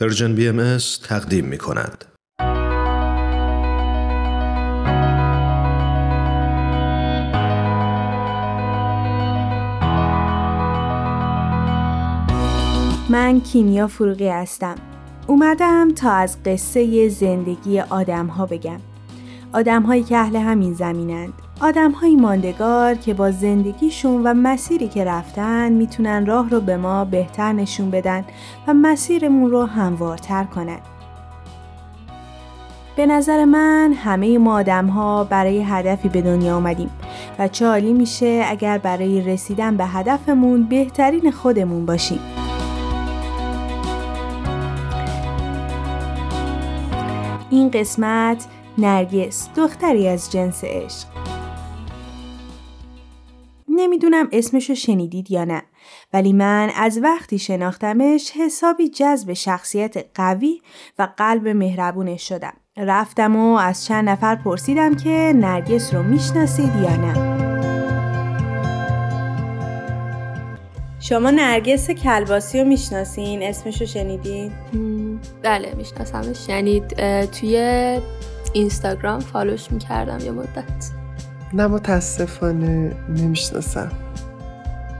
پرژن بی ام تقدیم می کند. من کینیا فروغی هستم. اومدم تا از قصه زندگی آدم ها بگم. آدم هایی که اهل همین زمینند. آدم های ماندگار که با زندگیشون و مسیری که رفتن می‌تونن راه رو به ما بهتر نشون بدن و مسیرمون رو هموارتر کنن. به نظر من همه ما آدم ها برای هدفی به دنیا آمدیم و چه عالی میشه اگر برای رسیدن به هدفمون بهترین خودمون باشیم. این قسمت نرگس دختری از جنس عشق. نمی‌دونم اسمشو شنیدید یا نه ولی من از وقتی شناختمش حسابی جذب شخصیت قوی و قلب مهربونش شدم. رفتم و از چند نفر پرسیدم که نرگس رو می‌شناسید یا نه. شما نرگس کلباسی رو می‌شناسین؟ اسمشو شنیدین؟ بله میشناسمش. یعنی توی اینستاگرام فالوش می‌کردم یه مدت. نه متاسفانه نمی‌شناسم.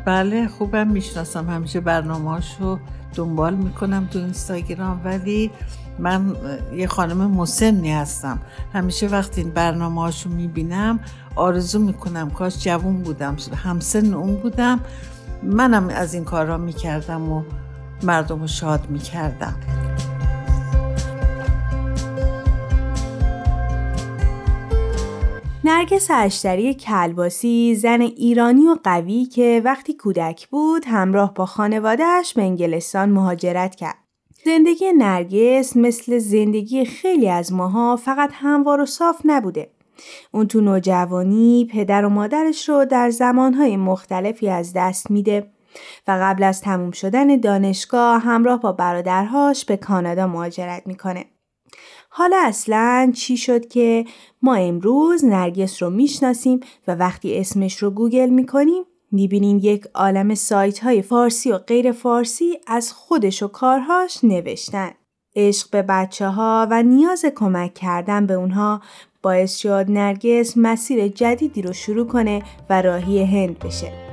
بله خوبم می‌شناسم. همیشه برنامهاش رو دنبال می‌کنم تو اینستاگرام ولی من یه خانم مسنی هستم. همیشه وقتی این برنامه هاشو می‌بینم آرزو می‌کنم کاش جوون بودم همسن اون بودم. منم از این کارا می‌کردم و مردم رو شاد می‌کردم. نرگس اشتری کلباسی زن ایرانی و قوی که وقتی کودک بود همراه با خانوادهش به انگلستان مهاجرت کرد. زندگی نرگس مثل زندگی خیلی از ماها فقط هموار و صاف نبوده. اون تو نوجوانی پدر و مادرش رو در زمانهای مختلفی از دست میده و قبل از تموم شدن دانشگاه همراه با برادرهاش به کانادا مهاجرت می‌کنه. حالا اصلا چی شد که ما امروز نرگس رو می‌شناسیم و وقتی اسمش رو گوگل می‌کنیم می‌بینیم یک عالم سایت های فارسی و غیر فارسی از خودش و کارهاش نوشتن. عشق به بچه ها و نیاز کمک کردن به اونها باعث شد نرگس مسیر جدیدی رو شروع کنه و راهی هند بشه.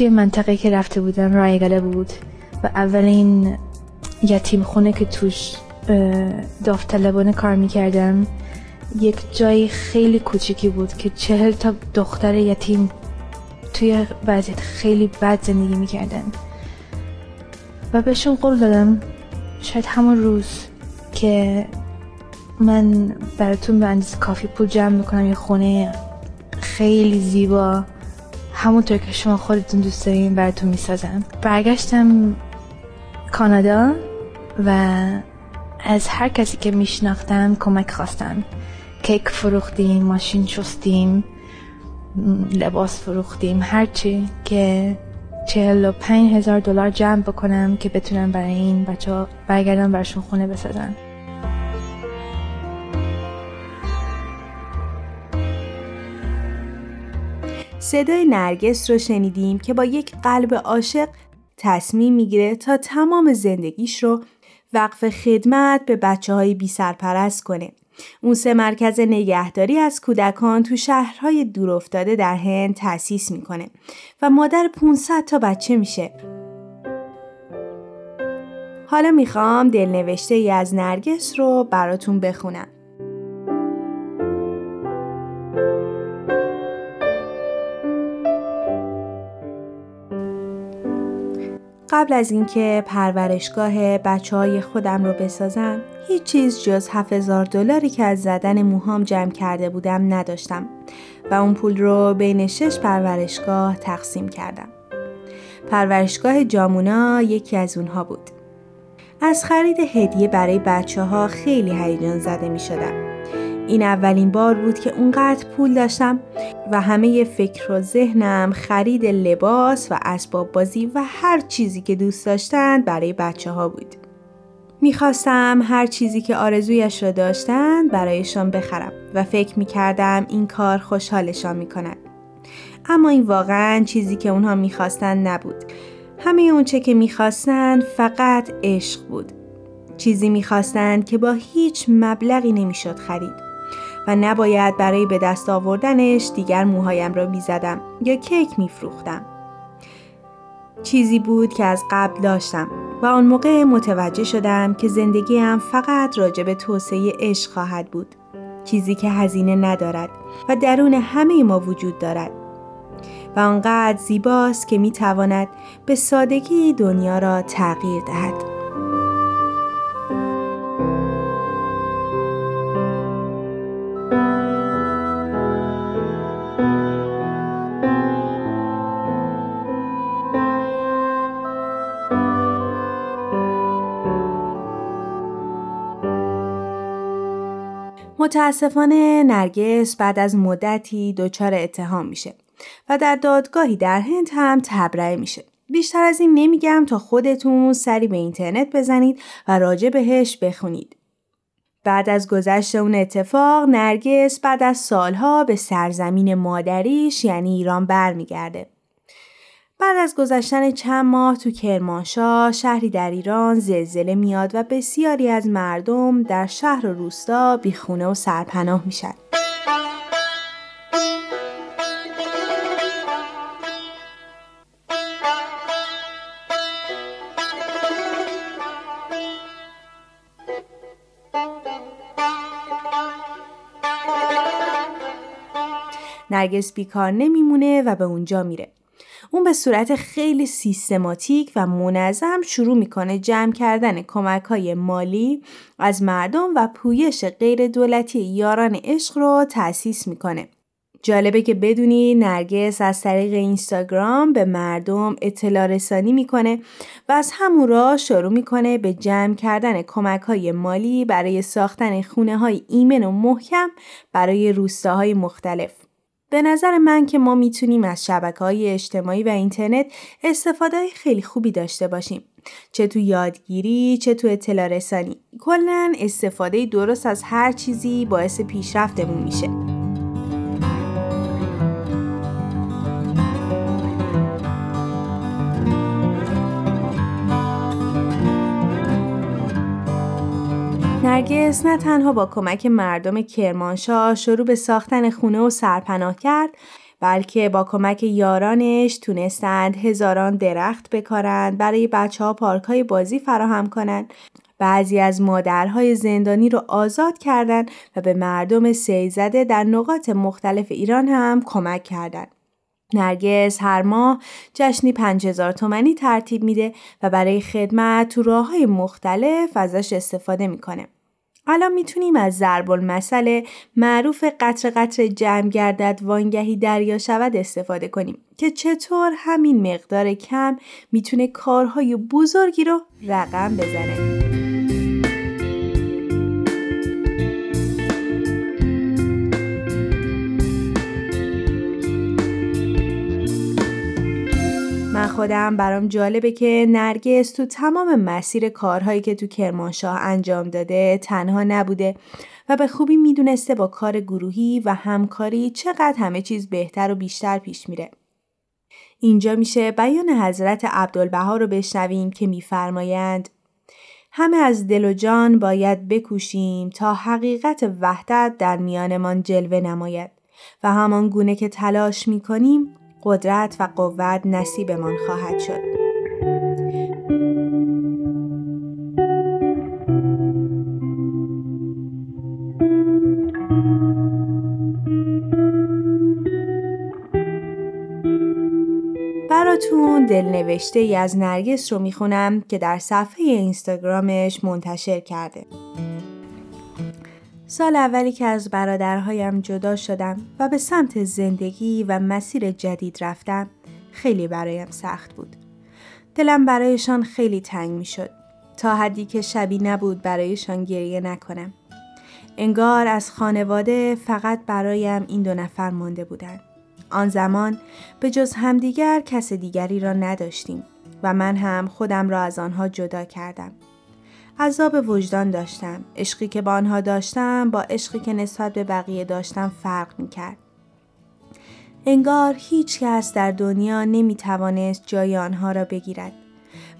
توی منطقه که رفته بودم رایگله بود و اولین یتیم خونه که توش داوطلبانه کار می‌کردم یک جای خیلی کوچیکی بود که چهل تا دختر یتیم توی وضعیت خیلی بد زندگی می‌کردن. و بهشون قول دادم شاید همون روز که من براتون به اندازه کافی پول جمع می‌کنم یه خونه خیلی زیبا همونطور که شما خودتون دوست دارین براتون می‌سازم. برگشتم کانادا و از هر کسی که میشناختم کمک خواستم. کیک فروختیم ماشین شستیم لباس فروختیم هرچی که چهل و پنج هزار دلار جمع بکنم که بتونم برای این بچه ها برگردم برشون خونه بسازم. صدای نرگس رو شنیدیم که با یک قلب عاشق تصمیم می‌گیره تا تمام زندگیش رو وقف خدمت به بچه های بی سرپرست کنه. اون سه مرکز نگهداری از کودکان تو شهرهای دورافتاده در هند تأسیس می‌کنه و مادر 500 تا بچه میشه. حالا می‌خوام دلنوشته ای از نرگس رو براتون بخونم. قبل از اینکه پرورشگاه بچه های خودم رو بسازم هیچ چیز جز 7000 دلاری که از زدن موهام جمع کرده بودم نداشتم و اون پول رو بین شش پرورشگاه تقسیم کردم. پرورشگاه جامونا یکی از اونها بود. از خرید هدیه برای بچه ها خیلی هیجان زده می شدم. این اولین بار بود که اونقدر پول داشتم و همه فکر و ذهنم خرید لباس و اسباب بازی و هر چیزی که دوست داشتند برای بچه ها بود. می‌خواستم هر چیزی که آرزویش را داشتند برایشان بخرم و فکر می‌کردم این کار خوشحالشان می‌کند. اما این واقعا چیزی که اونها می‌خواستند نبود. همه اونچه که می‌خواستند فقط عشق بود. چیزی می‌خواستند که با هیچ مبلغی نمی‌شد خرید. و نباید برای به دست آوردنش دیگر موهایم را می‌زدم یا کیک میفروختم. چیزی بود که از قبل داشتم و آن موقع متوجه شدم که زندگیم فقط راجع به توسعه عشق خواهد بود. چیزی که هزینه ندارد و درون همه ما وجود دارد. و آنقدر زیباست که می تواند به سادگی دنیا را تغییر دهد. متاسفانه نرگس بعد از مدتی دچار اتهام میشه و در دادگاهی در هند هم تبرئه میشه. بیشتر از این نمیگم تا خودتون سری به اینترنت بزنید و راجع بهش بخونید. بعد از گذشت اون اتفاق نرگس بعد از سالها به سرزمین مادریش یعنی ایران برمیگرده. بعد از گذشتن چند ماه تو کرمانشاه شهری در ایران زلزله میاد و بسیاری از مردم در شهر و روستا بیخونه و سرپناه میشن. نرگس بیکار نمیمونه و به اونجا میره. اون به صورت خیلی سیستماتیک و منظم شروع می‌کنه جمع کردن کمک های مالی از مردم و پویش غیر دولتی یاران عشق رو تأسیس می‌کنه. جالبه که بدونی نرگس از طریق اینستاگرام به مردم اطلاع رسانی می‌کنه و از همون راه شروع می‌کنه به جمع کردن کمک های مالی برای ساختن خونه های ایمن و محکم برای روستاهای مختلف. به نظر من که ما می‌تونیم از شبکه های اجتماعی و اینترنت استفاده خیلی خوبی داشته باشیم. چه تو یادگیری چه تو اطلاع رسانی. کلا استفاده درست از هر چیزی باعث پیشرفتمون میشه. نرگس نه تنها با کمک مردم کرمانشاه شروع به ساختن خونه و سرپناه کرد بلکه با کمک یارانش تونستند هزاران درخت بکارند برای بچه ها پارک های بازی فراهم کنند بعضی از مادرهای زندانی رو آزاد کردند و به مردم سیزده در نقاط مختلف ایران هم کمک کردند. نرگس هر ماه جشنی 5000 تومنی ترتیب میده و برای خدمت تو راه های مختلف ازش استفاده می‌کنه. الان می‌تونیم از ضرب المثل معروف قطر قطر جمع گردد وانگهی دریا شود استفاده کنیم که چطور همین مقدار کم می‌تونه کارهای بزرگی رو رقم بزنه. خودم برام جالبه که نرگس تو تمام مسیر کارهایی که تو کرمانشاه انجام داده تنها نبوده و به خوبی می‌دونسته با کار گروهی و همکاری چقدر همه چیز بهتر و بیشتر پیش میره. اینجا میشه بیان حضرت عبدالبها رو بشنویم که میفرمایند همه از دل و جان باید بکوشیم تا حقیقت وحدت در میانمان جلوه نماید و همان گونه که تلاش می‌کنیم قدرت و قوت نصیبمان خواهد شد. براتون دلنوشته ای از نرگس رو می‌خونم که در صفحه اینستاگرامش منتشر کرده. سال اولی که از برادرهایم جدا شدم و به سمت زندگی و مسیر جدید رفتم خیلی برایم سخت بود. دلم برایشان خیلی تنگ می شد تا حدی که شبی نبود برایشان گریه نکنم. انگار از خانواده فقط برایم این دو نفر مانده بودند. آن زمان به جز همدیگر کس دیگری را نداشتیم و من هم خودم را از آنها جدا کردم. عذاب وجدان داشتم. عشقی که با آنها داشتم با عشقی که نسبت به بقیه داشتم فرق می کرد. انگار هیچ کس در دنیا نمی توانست جای آنها را بگیرد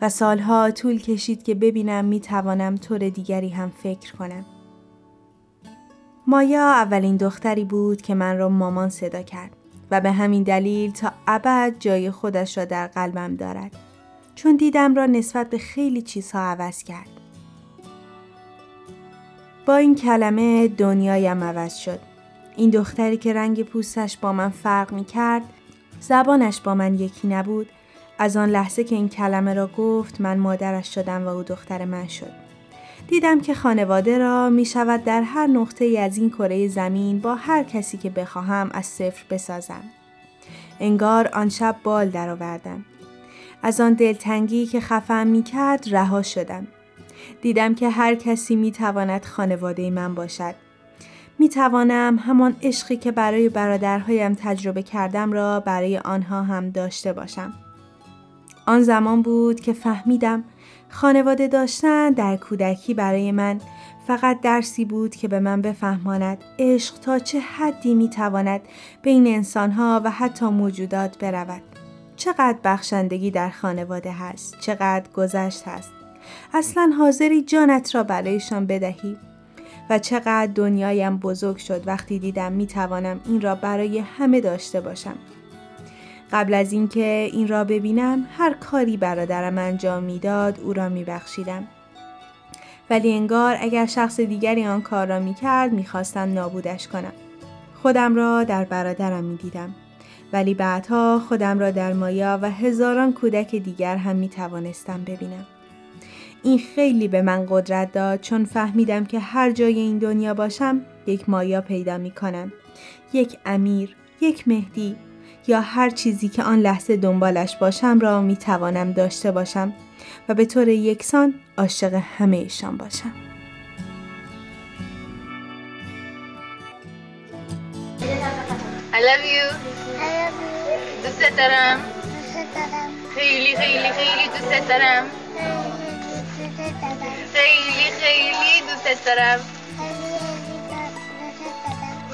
و سالها طول کشید که ببینم می توانم طور دیگری هم فکر کنم. مایا اولین دختری بود که من را مامان صدا کرد و به همین دلیل تا ابد جای خودش را در قلبم دارد. چون دیدم را نسبت به خیلی چیزها عوض کرد. با این کلمه دنیایم عوض شد. این دختری که رنگ پوستش با من فرق می کرد، زبانش با من یکی نبود، از آن لحظه که این کلمه را گفت من مادرش شدم و او دختر من شد. دیدم که خانواده را می شود در هر نقطه ای از این کره زمین با هر کسی که بخواهم از صفر بسازم. انگار آن شب بال درآوردم. از آن دلتنگی که خفم می کرد رها شدم. دیدم که هر کسی می تواند خانواده من باشد. می توانم همان عشقی که برای برادرهایم تجربه کردم را برای آنها هم داشته باشم. آن زمان بود که فهمیدم خانواده داشتن در کودکی برای من فقط درسی بود که به من بفهماند عشق تا چه حدی می تواند بین انسانها و حتی موجودات برود. چقدر بخشندگی در خانواده هست، چقدر گذشت هست. اصلا حاضری جانت را برایشان بدهی و چقدر دنیایم بزرگ شد وقتی دیدم می توانم این را برای همه داشته باشم. قبل از اینکه این را ببینم هر کاری برادرم انجام می‌داد او را می بخشیدم. ولی انگار اگر شخص دیگری آن کار را می کرد می خواستم نابودش کنم. خودم را در برادرم می دیدم. ولی بعدها خودم را در مایا و هزاران کودک دیگر هم می توانستم ببینم. این خیلی به من قدرت داد چون فهمیدم که هر جای این دنیا باشم یک مایا پیدا می کنم. یک امیر، یک مهدی یا هر چیزی که آن لحظه دنبالش باشم را می توانم داشته باشم و به طور یکسان عاشق همه ایشان باشم. I love you. دوست دارم. خیلی خیلی خیلی دوست دارم. خیلی خیلی دوست دارم.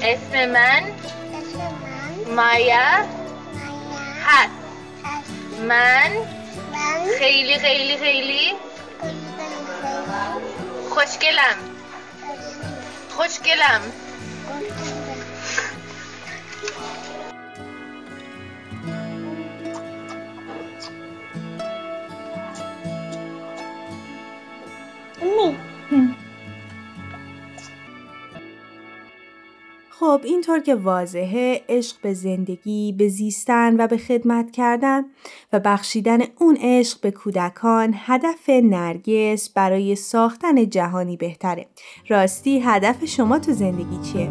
اسم من مایا هست. من خیلی خیلی خیلی خوشگلم. خوشگلم. خب اینطور که واضحه عشق به زندگی، به زیستن و به خدمت کردن و بخشیدن اون عشق به کودکان هدف نرگس برای ساختن جهانی بهتره. راستی هدف شما تو زندگی چیه؟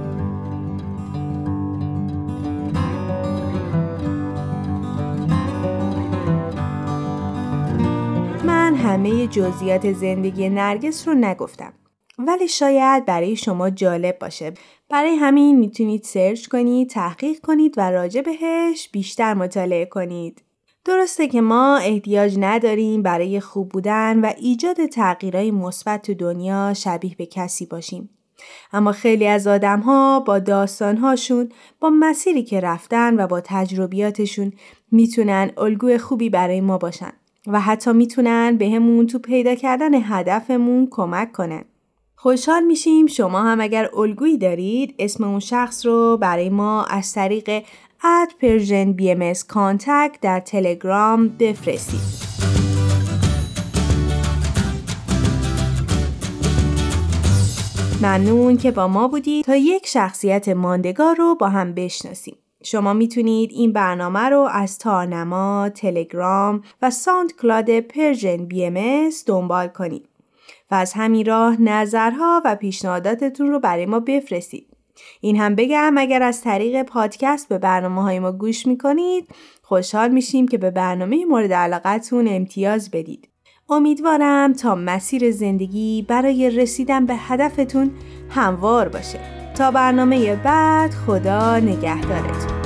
من همه جزئیات زندگی نرگس رو نگفتم. ولی شاید برای شما جالب باشه. برای همین می‌تونید سرچ کنید، تحقیق کنید و راجع بهش بیشتر مطالعه کنید. درسته که ما احتیاج نداریم برای خوب بودن و ایجاد تغییرهای مثبت تو دنیا شبیه به کسی باشیم. اما خیلی از آدم ها با داستانهاشون، با مسیری که رفتن و با تجربیاتشون می‌تونن الگوی خوبی برای ما باشن و حتی می‌تونن بهمون تو پیدا کردن هدفمون کمک کنن. خوشحال میشیم شما هم اگر الگویی دارید اسم اون شخص رو برای ما از طریق at Persian BM در تلگرام بفرستید. ممنون که با ما بودید تا یک شخصیت ماندگار رو با هم بشناسیم. شما می‌تونید این برنامه رو از تارنما، تلگرام و SoundCloud Persian BM دنبال کنید. و از همین راه نظرها و پیشنهاداتتون رو برای ما بفرستید. این هم بگم اگر از طریق پادکست به برنامه های ما گوش می‌کنید خوشحال میشیم که به برنامه مورد علاقتون امتیاز بدید. امیدوارم تا مسیر زندگی برای رسیدن به هدفتون هموار باشه. تا برنامه بعد خدا نگهدارتون.